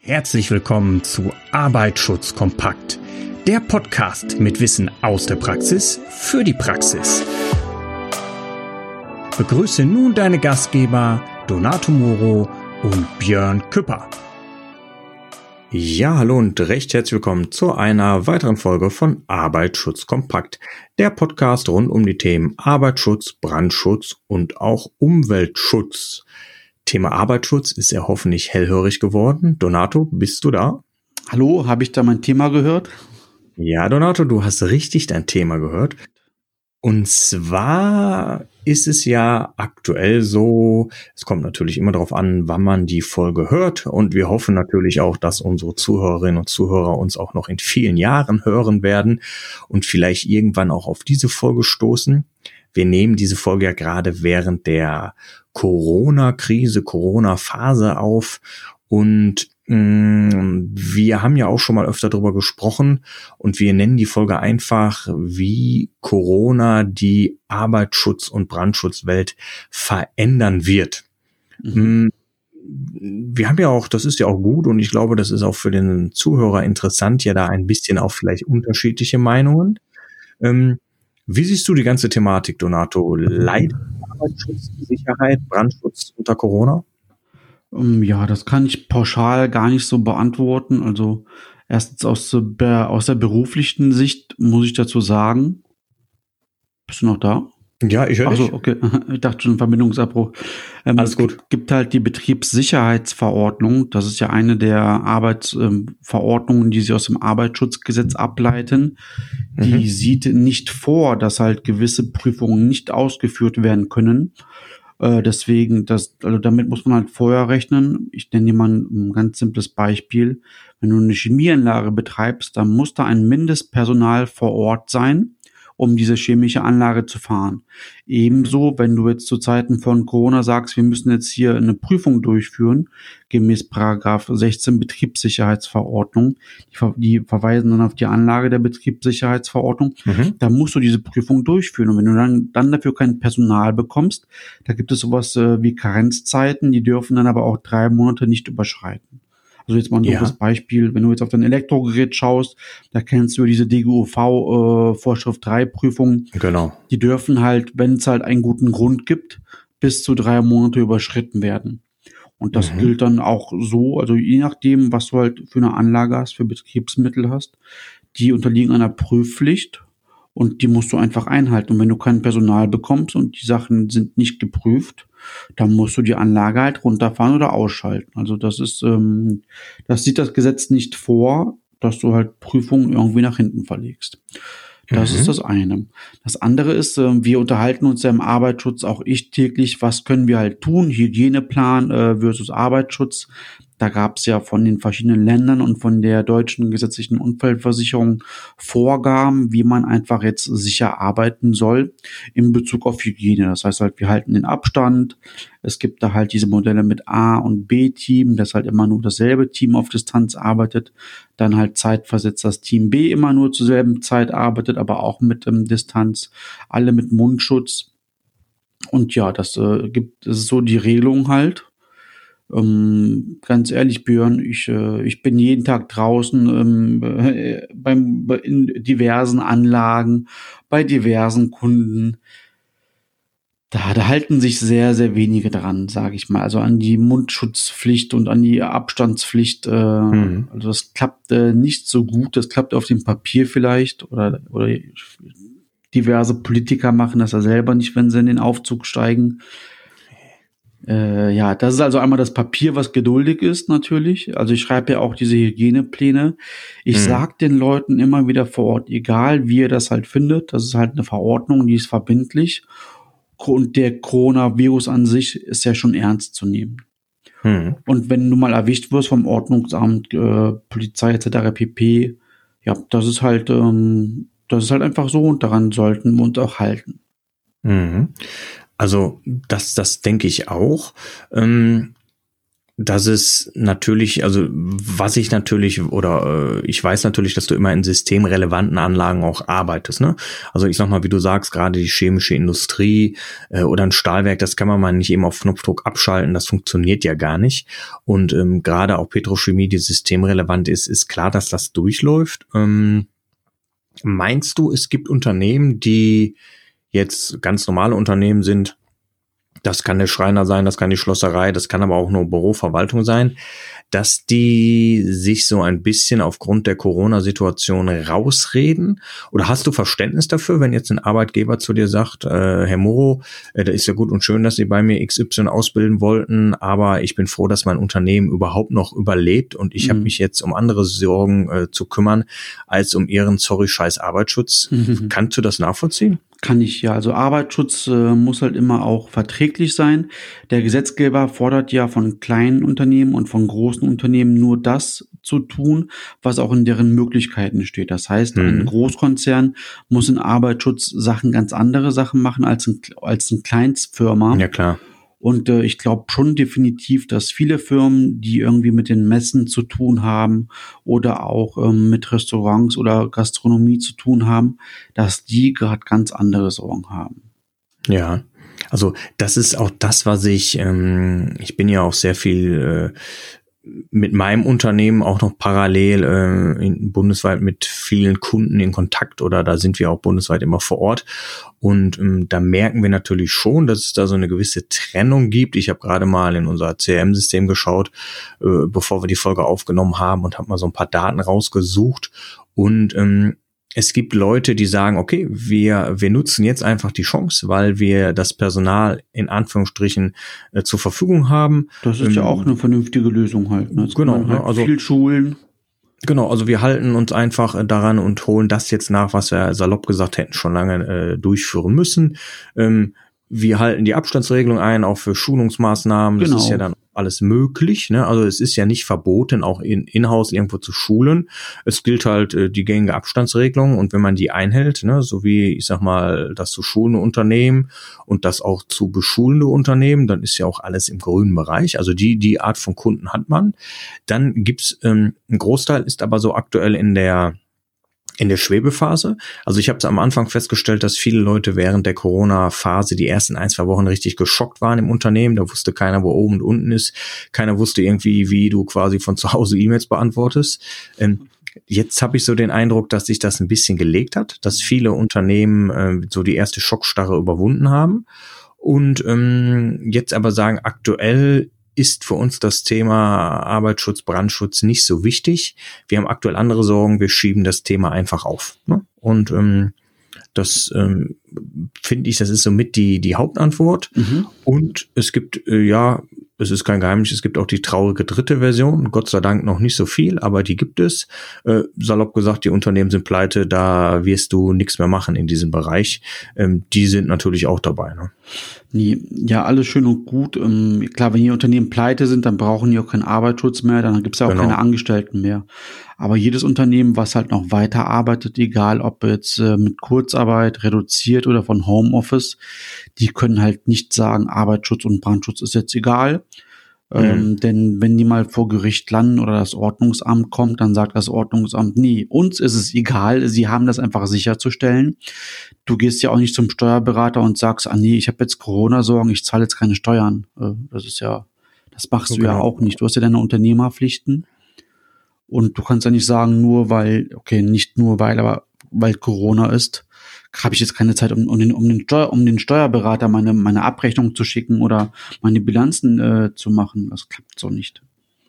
Herzlich willkommen zu Arbeitsschutz kompakt, der Podcast mit Wissen aus der Praxis für die Praxis. Begrüße nun deine Gastgeber Donato Moro und Björn Küpper. Ja, hallo und recht herzlich willkommen zu einer weiteren Folge von Arbeitsschutz kompakt, der Podcast rund um die Themen Arbeitsschutz, Brandschutz und auch Umweltschutz. Thema Arbeitsschutz ist ja hoffentlich hellhörig geworden. Donato, bist du da? Hallo, habe ich da mein Thema gehört? Ja, Donato, du hast richtig dein Thema gehört. Und zwar ist es ja aktuell so, es kommt natürlich immer darauf an, wann man die Folge hört. Und wir hoffen natürlich auch, dass unsere Zuhörerinnen und Zuhörer uns auch noch in vielen Jahren hören werden und vielleicht irgendwann auch auf diese Folge stoßen. Wir nehmen diese Folge ja gerade während der Corona-Krise, Corona-Phase auf und mh, mm, wir haben ja auch schon mal öfter darüber gesprochen und wir nennen die Folge einfach, wie Corona die Arbeitsschutz- und Brandschutzwelt verändern wird. Mhm. Mm, wir haben ja auch, das ist ja auch gut und ich glaube, das ist auch für den Zuhörer interessant, ja da ein bisschen auch vielleicht unterschiedliche Meinungen. Ähm, wie siehst du die ganze Thematik, Donato? Leidet Arbeitsschutz, Sicherheit, Brandschutz unter Corona? Ähm, ja, das kann ich pauschal gar nicht so beantworten. Also erstens aus aus der beruflichen Sicht muss ich dazu sagen. Bist du noch da? Ja, ich höre dich. okay. Ich dachte schon Verbindungsabbruch. Ähm, Alles gut. Es gibt halt die Betriebssicherheitsverordnung. Das ist ja eine der Arbeitsverordnungen, ähm, die sie aus dem Arbeitsschutzgesetz ableiten. Die mhm. sieht nicht vor, dass halt gewisse Prüfungen nicht ausgeführt werden können. Äh, deswegen, das, also damit muss man halt vorher rechnen. Ich nenne dir mal ein ganz simples Beispiel. Wenn du eine Chemieanlage betreibst, dann muss da ein Mindestpersonal vor Ort sein um diese chemische Anlage zu fahren. Ebenso, wenn du jetzt zu Zeiten von Corona sagst, wir müssen jetzt hier eine Prüfung durchführen, gemäß Paragraph 16 Betriebssicherheitsverordnung, die, die verweisen dann auf die Anlage der Betriebssicherheitsverordnung, mhm. da musst du diese Prüfung durchführen. Und wenn du dann, dann dafür kein Personal bekommst, da gibt es sowas äh, wie Karenzzeiten, die dürfen dann aber auch drei Monate nicht überschreiten. Also jetzt mal ein ja. Beispiel, wenn du jetzt auf dein Elektrogerät schaust, da kennst du diese DGUV äh, Vorschrift 3 Prüfung. Genau. Die dürfen halt, wenn es halt einen guten Grund gibt, bis zu drei Monate überschritten werden. Und das mhm. gilt dann auch so, also je nachdem, was du halt für eine Anlage hast, für Betriebsmittel hast, die unterliegen einer Prüfpflicht und die musst du einfach einhalten. Und wenn du kein Personal bekommst und die Sachen sind nicht geprüft, dann musst du die Anlage halt runterfahren oder ausschalten. Also das ist, ähm, das sieht das Gesetz nicht vor, dass du halt Prüfungen irgendwie nach hinten verlegst. Das mhm. ist das eine. Das andere ist, äh, wir unterhalten uns ja im Arbeitsschutz auch ich täglich, was können wir halt tun, Hygieneplan äh, versus Arbeitsschutz. Da gab es ja von den verschiedenen Ländern und von der deutschen gesetzlichen Unfallversicherung Vorgaben, wie man einfach jetzt sicher arbeiten soll in Bezug auf Hygiene. Das heißt halt, wir halten den Abstand. Es gibt da halt diese Modelle mit A und B-Team, dass halt immer nur dasselbe Team auf Distanz arbeitet. Dann halt zeitversetzt das Team B immer nur zur selben Zeit arbeitet, aber auch mit ähm, Distanz. Alle mit Mundschutz. Und ja, das äh, gibt, das ist so die Regelung halt. Ähm, ganz ehrlich, Björn, ich, äh, ich bin jeden Tag draußen ähm, äh, beim, in diversen Anlagen, bei diversen Kunden. Da, da halten sich sehr, sehr wenige dran, sage ich mal. Also an die Mundschutzpflicht und an die Abstandspflicht. Äh, mhm. Also das klappt äh, nicht so gut. Das klappt auf dem Papier vielleicht oder, oder diverse Politiker machen das ja selber nicht, wenn sie in den Aufzug steigen. Äh, ja, das ist also einmal das Papier, was geduldig ist natürlich. Also ich schreibe ja auch diese Hygienepläne. Ich mhm. sag den Leuten immer wieder vor Ort, egal wie ihr das halt findet, das ist halt eine Verordnung, die ist verbindlich. Und der Coronavirus an sich ist ja schon ernst zu nehmen. Mhm. Und wenn du mal erwischt wirst vom Ordnungsamt, äh, Polizei etc. pp, ja, das ist halt, ähm, das ist halt einfach so und daran sollten wir uns auch halten. Mhm. Also das, das denke ich auch. Ähm, dass es natürlich, also was ich natürlich oder äh, ich weiß natürlich, dass du immer in systemrelevanten Anlagen auch arbeitest. Ne? Also ich sag mal, wie du sagst, gerade die chemische Industrie äh, oder ein Stahlwerk, das kann man mal nicht eben auf Knopfdruck abschalten, das funktioniert ja gar nicht. Und ähm, gerade auch Petrochemie, die systemrelevant ist, ist klar, dass das durchläuft. Ähm, meinst du, es gibt Unternehmen, die jetzt ganz normale Unternehmen sind, das kann der Schreiner sein, das kann die Schlosserei, das kann aber auch nur Büroverwaltung sein, dass die sich so ein bisschen aufgrund der Corona-Situation rausreden? Oder hast du Verständnis dafür, wenn jetzt ein Arbeitgeber zu dir sagt, äh, Herr Moro, äh, da ist ja gut und schön, dass Sie bei mir XY ausbilden wollten, aber ich bin froh, dass mein Unternehmen überhaupt noch überlebt und ich mhm. habe mich jetzt um andere Sorgen äh, zu kümmern, als um Ihren, sorry, scheiß Arbeitsschutz. Mhm. Kannst du das nachvollziehen? Kann ich ja. Also Arbeitsschutz äh, muss halt immer auch verträglich sein. Der Gesetzgeber fordert ja von kleinen Unternehmen und von großen Unternehmen nur das zu tun, was auch in deren Möglichkeiten steht. Das heißt, mhm. ein Großkonzern muss in Arbeitsschutz Sachen ganz andere Sachen machen als ein, als ein Kleinstfirma. Ja, klar. Und äh, ich glaube schon definitiv, dass viele Firmen, die irgendwie mit den Messen zu tun haben oder auch ähm, mit Restaurants oder Gastronomie zu tun haben, dass die gerade ganz andere Sorgen haben. Ja, also das ist auch das, was ich, ähm, ich bin ja auch sehr viel äh, mit meinem Unternehmen auch noch parallel äh, in, bundesweit mit vielen Kunden in Kontakt oder da sind wir auch bundesweit immer vor Ort. Und ähm, da merken wir natürlich schon, dass es da so eine gewisse Trennung gibt. Ich habe gerade mal in unser CRM-System geschaut, äh, bevor wir die Folge aufgenommen haben und habe mal so ein paar Daten rausgesucht. Und ähm, es gibt Leute, die sagen, okay, wir, wir nutzen jetzt einfach die Chance, weil wir das Personal in Anführungsstrichen äh, zur Verfügung haben. Das ist ähm, ja auch eine vernünftige Lösung halt. Ne? genau, halt also viel Schulen. Genau, also wir halten uns einfach äh, daran und holen das jetzt nach, was wir salopp gesagt hätten, schon lange äh, durchführen müssen. Ähm, wir halten die Abstandsregelung ein, auch für Schulungsmaßnahmen. Das genau. ist ja dann alles möglich. Ne? Also es ist ja nicht verboten, auch in Inhouse irgendwo zu schulen. Es gilt halt äh, die gängige Abstandsregelung und wenn man die einhält, ne, so wie ich sag mal, das zu schulende Unternehmen und das auch zu beschulende Unternehmen, dann ist ja auch alles im grünen Bereich. Also die die Art von Kunden hat man. Dann gibt's ähm, ein Großteil ist aber so aktuell in der in der Schwebephase. Also ich habe es am Anfang festgestellt, dass viele Leute während der Corona-Phase die ersten ein, zwei Wochen richtig geschockt waren im Unternehmen. Da wusste keiner, wo oben und unten ist. Keiner wusste irgendwie, wie du quasi von zu Hause E-Mails beantwortest. Ähm, jetzt habe ich so den Eindruck, dass sich das ein bisschen gelegt hat, dass viele Unternehmen äh, so die erste Schockstarre überwunden haben und ähm, jetzt aber sagen, aktuell ist für uns das Thema Arbeitsschutz, Brandschutz nicht so wichtig. Wir haben aktuell andere Sorgen, wir schieben das Thema einfach auf. Ne? Und ähm, das ähm, finde ich, das ist somit die, die Hauptantwort. Mhm. Und es gibt äh, ja es ist kein Geheimnis, es gibt auch die traurige dritte Version. Gott sei Dank noch nicht so viel, aber die gibt es. Äh, salopp gesagt, die Unternehmen sind pleite, da wirst du nichts mehr machen in diesem Bereich. Ähm, die sind natürlich auch dabei. Ne? Ja, alles schön und gut. Ähm, klar, wenn die Unternehmen pleite sind, dann brauchen die auch keinen Arbeitsschutz mehr, dann gibt es ja auch genau. keine Angestellten mehr. Aber jedes Unternehmen, was halt noch weiter arbeitet, egal ob jetzt äh, mit Kurzarbeit, reduziert oder von Homeoffice, die können halt nicht sagen, Arbeitsschutz und Brandschutz ist jetzt egal. Mhm. Ähm, denn wenn die mal vor Gericht landen oder das Ordnungsamt kommt, dann sagt das Ordnungsamt, nee, uns ist es egal, sie haben das einfach sicherzustellen. Du gehst ja auch nicht zum Steuerberater und sagst, ah nee, ich habe jetzt Corona-Sorgen, ich zahle jetzt keine Steuern. Äh, das ist ja, das machst okay. du ja auch nicht. Du hast ja deine Unternehmerpflichten. Und du kannst ja nicht sagen, nur weil, okay, nicht nur weil, aber weil Corona ist, habe ich jetzt keine Zeit, um, um, den, um, den Steuer, um den Steuerberater meine, meine Abrechnung zu schicken oder meine Bilanzen äh, zu machen. Das klappt so nicht.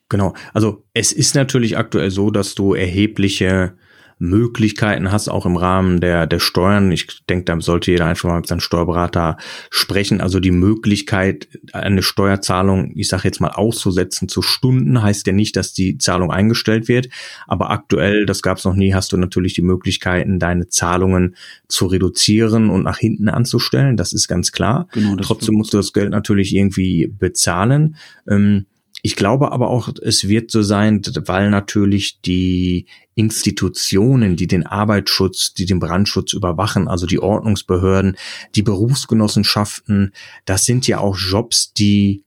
Genau. Also es ist natürlich aktuell so, dass du erhebliche Möglichkeiten hast, auch im Rahmen der, der Steuern. Ich denke, da sollte jeder einfach mal mit seinem Steuerberater sprechen. Also die Möglichkeit, eine Steuerzahlung, ich sage jetzt mal, auszusetzen zu Stunden, heißt ja nicht, dass die Zahlung eingestellt wird. Aber aktuell, das gab es noch nie, hast du natürlich die Möglichkeiten, deine Zahlungen zu reduzieren und nach hinten anzustellen. Das ist ganz klar. Genau, Trotzdem musst du das Geld natürlich irgendwie bezahlen. Ähm, ich glaube aber auch, es wird so sein, weil natürlich die Institutionen, die den Arbeitsschutz, die den Brandschutz überwachen, also die Ordnungsbehörden, die Berufsgenossenschaften, das sind ja auch Jobs, die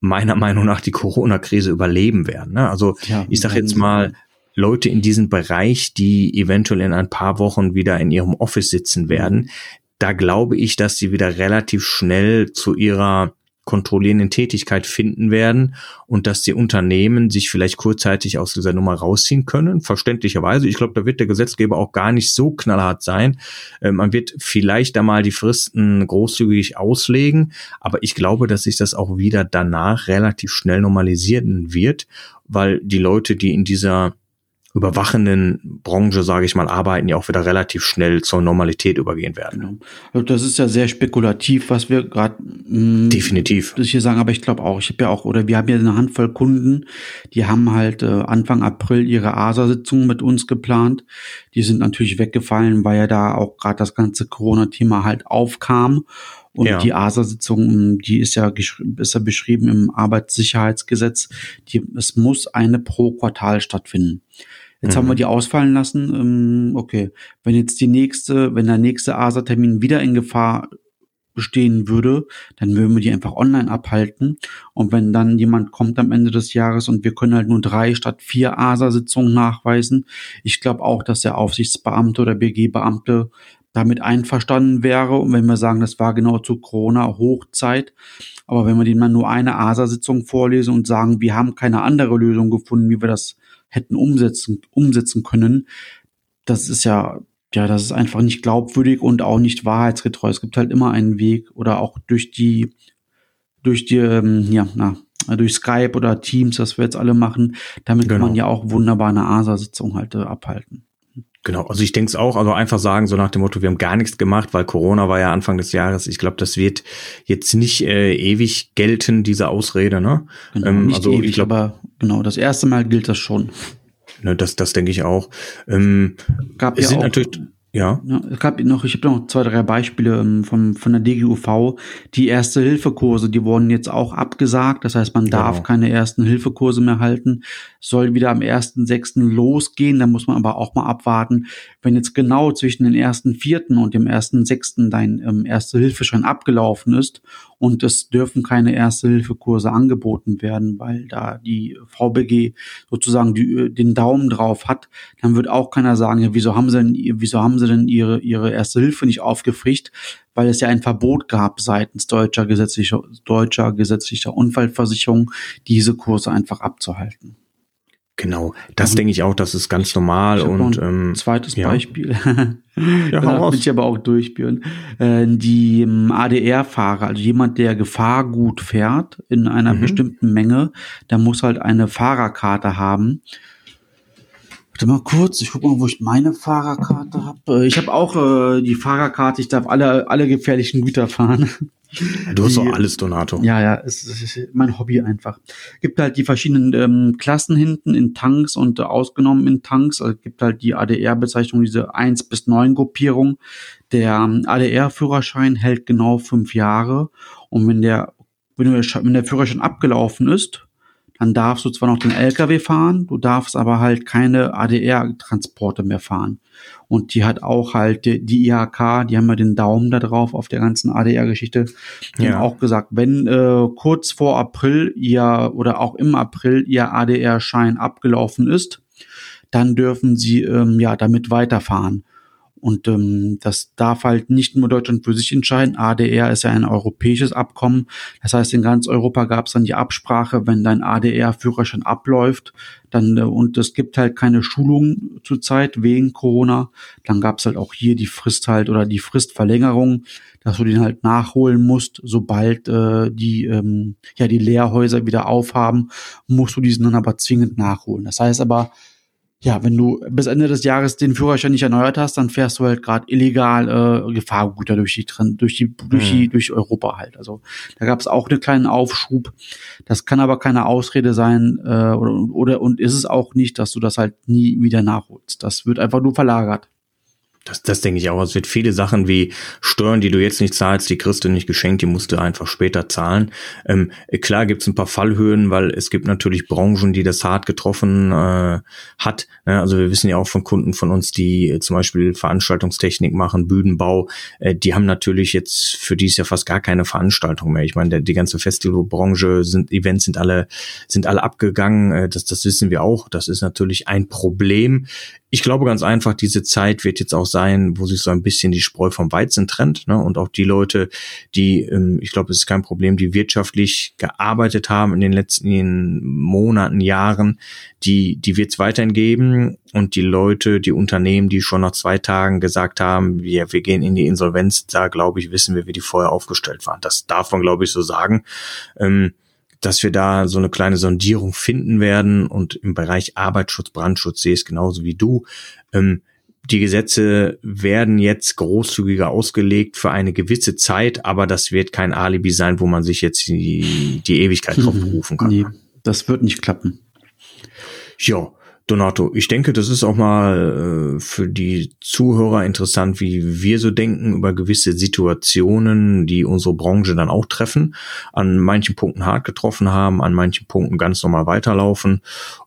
meiner Meinung nach die Corona-Krise überleben werden. Ne? Also ja, ich sage jetzt mal, Leute in diesem Bereich, die eventuell in ein paar Wochen wieder in ihrem Office sitzen werden, da glaube ich, dass sie wieder relativ schnell zu ihrer kontrollierenden Tätigkeit finden werden und dass die Unternehmen sich vielleicht kurzzeitig aus dieser Nummer rausziehen können, verständlicherweise. Ich glaube, da wird der Gesetzgeber auch gar nicht so knallhart sein. Äh, man wird vielleicht da mal die Fristen großzügig auslegen, aber ich glaube, dass sich das auch wieder danach relativ schnell normalisieren wird, weil die Leute, die in dieser überwachenden Branche, sage ich mal, arbeiten, ja auch wieder relativ schnell zur Normalität übergehen werden. Genau. Also das ist ja sehr spekulativ, was wir gerade mm, definitiv das hier sagen, aber ich glaube auch, ich habe ja auch oder wir haben ja eine Handvoll Kunden, die haben halt äh, Anfang April ihre ASA-Sitzung mit uns geplant. Die sind natürlich weggefallen, weil ja da auch gerade das ganze Corona-Thema halt aufkam. Und ja. die ASA-Sitzung, die ist ja, ist ja beschrieben im Arbeitssicherheitsgesetz. Die, es muss eine pro Quartal stattfinden. Jetzt mhm. haben wir mhm. die ausfallen lassen. Ähm, okay, wenn jetzt die nächste, wenn der nächste ASA-Termin wieder in Gefahr bestehen würde, dann würden wir die einfach online abhalten. Und wenn dann jemand kommt am Ende des Jahres und wir können halt nur drei statt vier ASA-Sitzungen nachweisen, ich glaube auch, dass der Aufsichtsbeamte oder BG-Beamte damit einverstanden wäre. Und wenn wir sagen, das war genau zu Corona-Hochzeit, aber wenn wir denen mal nur eine ASA-Sitzung vorlesen und sagen, wir haben keine andere Lösung gefunden, wie wir das hätten umsetzen, umsetzen können, das ist ja, ja, das ist einfach nicht glaubwürdig und auch nicht wahrheitsgetreu. Es gibt halt immer einen Weg oder auch durch die, durch die, ähm, ja, na, durch Skype oder Teams, das wir jetzt alle machen, damit genau. kann man ja auch wunderbar eine ASA-Sitzung halt äh, abhalten. Genau, also ich denke es auch, also einfach sagen, so nach dem Motto, wir haben gar nichts gemacht, weil Corona war ja Anfang des Jahres. Ich glaube, das wird jetzt nicht äh, ewig gelten, diese Ausrede, ne? Genau, ähm, nicht also ewig, ich glaub, aber genau, das erste Mal gilt das schon. Ne, das, das denke ich auch. Ähm, Gab es ja sind auch, natürlich ja. ja es gab noch, ich habe noch zwei, drei Beispiele ähm, von, von der DGUV. Die Erste-Hilfe-Kurse, die wurden jetzt auch abgesagt. Das heißt, man darf genau. keine ersten Hilfekurse mehr halten. Soll wieder am 1.6. losgehen. Da muss man aber auch mal abwarten. Wenn jetzt genau zwischen den 1.4. und dem 1.6. dein ähm, Erste-Hilfeschein abgelaufen ist und es dürfen keine Erste-Hilfe-Kurse angeboten werden, weil da die VBG sozusagen die, den Daumen drauf hat, dann wird auch keiner sagen, ja, wieso haben sie denn, wieso haben sie denn ihre, ihre Erste Hilfe nicht aufgefrischt? Weil es ja ein Verbot gab seitens deutscher gesetzlicher, deutscher gesetzlicher Unfallversicherung, diese Kurse einfach abzuhalten. Genau, das denke ich auch, das ist ganz normal. und ähm, zweites ja. Beispiel. ja, da will ich aber auch durchführen. Äh, die ähm, ADR-Fahrer, also jemand, der Gefahrgut fährt in einer mhm. bestimmten Menge, der muss halt eine Fahrerkarte haben. Warte mal kurz, ich guck mal, wo ich meine Fahrerkarte habe. Äh, ich habe auch äh, die Fahrerkarte, ich darf alle, alle gefährlichen Güter fahren. Du hast doch alles, Donato. Ja, ja, es, es ist mein Hobby einfach. Gibt halt die verschiedenen ähm, Klassen hinten in Tanks und äh, ausgenommen in Tanks. Also gibt halt die ADR-Bezeichnung, diese 1 bis 9 Gruppierung. Der ähm, ADR-Führerschein hält genau fünf Jahre. Und wenn der, wenn, der, wenn der Führerschein abgelaufen ist, dann darfst du zwar noch den LKW fahren, du darfst aber halt keine ADR-Transporte mehr fahren. Und die hat auch halt die, die IHK, die haben ja den Daumen da drauf auf der ganzen ADR-Geschichte. Die ja. haben auch gesagt, wenn äh, kurz vor April ihr oder auch im April ihr ADR-Schein abgelaufen ist, dann dürfen sie ähm, ja damit weiterfahren. Und ähm, das darf halt nicht nur Deutschland für sich entscheiden. ADR ist ja ein europäisches Abkommen. Das heißt, in ganz Europa gab es dann die Absprache, wenn dein ADR-Führerschein abläuft, dann äh, und es gibt halt keine Schulung zurzeit wegen Corona, dann gab es halt auch hier die Frist halt oder die Fristverlängerung, dass du den halt nachholen musst, sobald äh, die ähm, ja die Lehrhäuser wieder aufhaben, musst du diesen dann aber zwingend nachholen. Das heißt aber ja, wenn du bis Ende des Jahres den Führerschein nicht erneuert hast, dann fährst du halt gerade illegal äh, Gefahrgüter durch die durch die durch die mhm. durch Europa halt. Also da gab es auch einen kleinen Aufschub. Das kann aber keine Ausrede sein äh, oder oder und ist es auch nicht, dass du das halt nie wieder nachholst. Das wird einfach nur verlagert. Das, das denke ich auch. Es wird viele Sachen wie Steuern, die du jetzt nicht zahlst, die kriegst du nicht geschenkt, die musst du einfach später zahlen. Ähm, klar gibt es ein paar Fallhöhen, weil es gibt natürlich Branchen, die das hart getroffen äh, hat. Ne? Also wir wissen ja auch von Kunden von uns, die äh, zum Beispiel Veranstaltungstechnik machen, Bühnenbau, äh, die haben natürlich jetzt für dies ja fast gar keine Veranstaltung mehr. Ich meine, der, die ganze Festivalbranche sind, Events sind alle, sind alle abgegangen. Äh, das, das wissen wir auch. Das ist natürlich ein Problem ich glaube ganz einfach, diese Zeit wird jetzt auch sein, wo sich so ein bisschen die Spreu vom Weizen trennt. Ne? Und auch die Leute, die, ähm, ich glaube, es ist kein Problem, die wirtschaftlich gearbeitet haben in den letzten Monaten, Jahren, die, die wird es weiterhin geben. Und die Leute, die Unternehmen, die schon nach zwei Tagen gesagt haben, wir, wir gehen in die Insolvenz, da glaube ich, wissen wir, wie die vorher aufgestellt waren. Das darf man, glaube ich, so sagen. Ähm, dass wir da so eine kleine Sondierung finden werden und im Bereich Arbeitsschutz, Brandschutz sehe ich es genauso wie du. Ähm, die Gesetze werden jetzt großzügiger ausgelegt für eine gewisse Zeit, aber das wird kein Alibi sein, wo man sich jetzt die, die Ewigkeit drauf berufen kann. Nee, das wird nicht klappen. Ja, Donato, ich denke, das ist auch mal äh, für die Zuhörer interessant, wie wir so denken über gewisse Situationen, die unsere Branche dann auch treffen, an manchen Punkten hart getroffen haben, an manchen Punkten ganz normal weiterlaufen.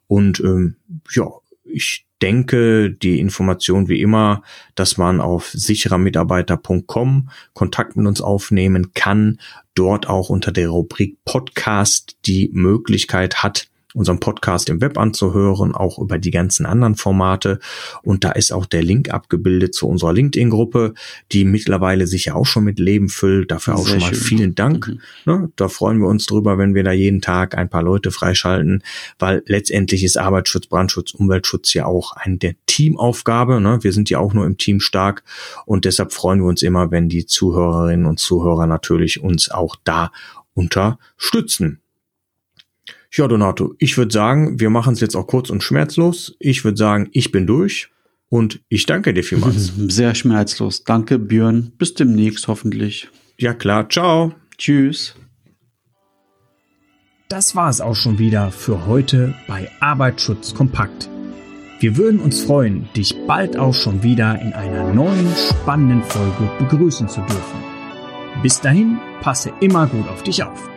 Und ähm, ja, ich denke, die Information wie immer, dass man auf sicherermitarbeiter.com Kontakt mit uns aufnehmen kann, dort auch unter der Rubrik Podcast die Möglichkeit hat, unseren Podcast im Web anzuhören, auch über die ganzen anderen Formate. Und da ist auch der Link abgebildet zu unserer LinkedIn-Gruppe, die mittlerweile sich ja auch schon mit Leben füllt. Dafür auch Sehr schon mal schön. vielen Dank. Mhm. Ne, da freuen wir uns drüber, wenn wir da jeden Tag ein paar Leute freischalten, weil letztendlich ist Arbeitsschutz, Brandschutz, Umweltschutz ja auch eine der Teamaufgabe. Ne? Wir sind ja auch nur im Team stark und deshalb freuen wir uns immer, wenn die Zuhörerinnen und Zuhörer natürlich uns auch da unterstützen. Ja, Donato, ich würde sagen, wir machen es jetzt auch kurz und schmerzlos. Ich würde sagen, ich bin durch und ich danke dir vielmals. Sehr schmerzlos. Danke, Björn. Bis demnächst hoffentlich. Ja, klar. Ciao. Tschüss. Das war es auch schon wieder für heute bei Arbeitsschutz kompakt. Wir würden uns freuen, dich bald auch schon wieder in einer neuen spannenden Folge begrüßen zu dürfen. Bis dahin, passe immer gut auf dich auf.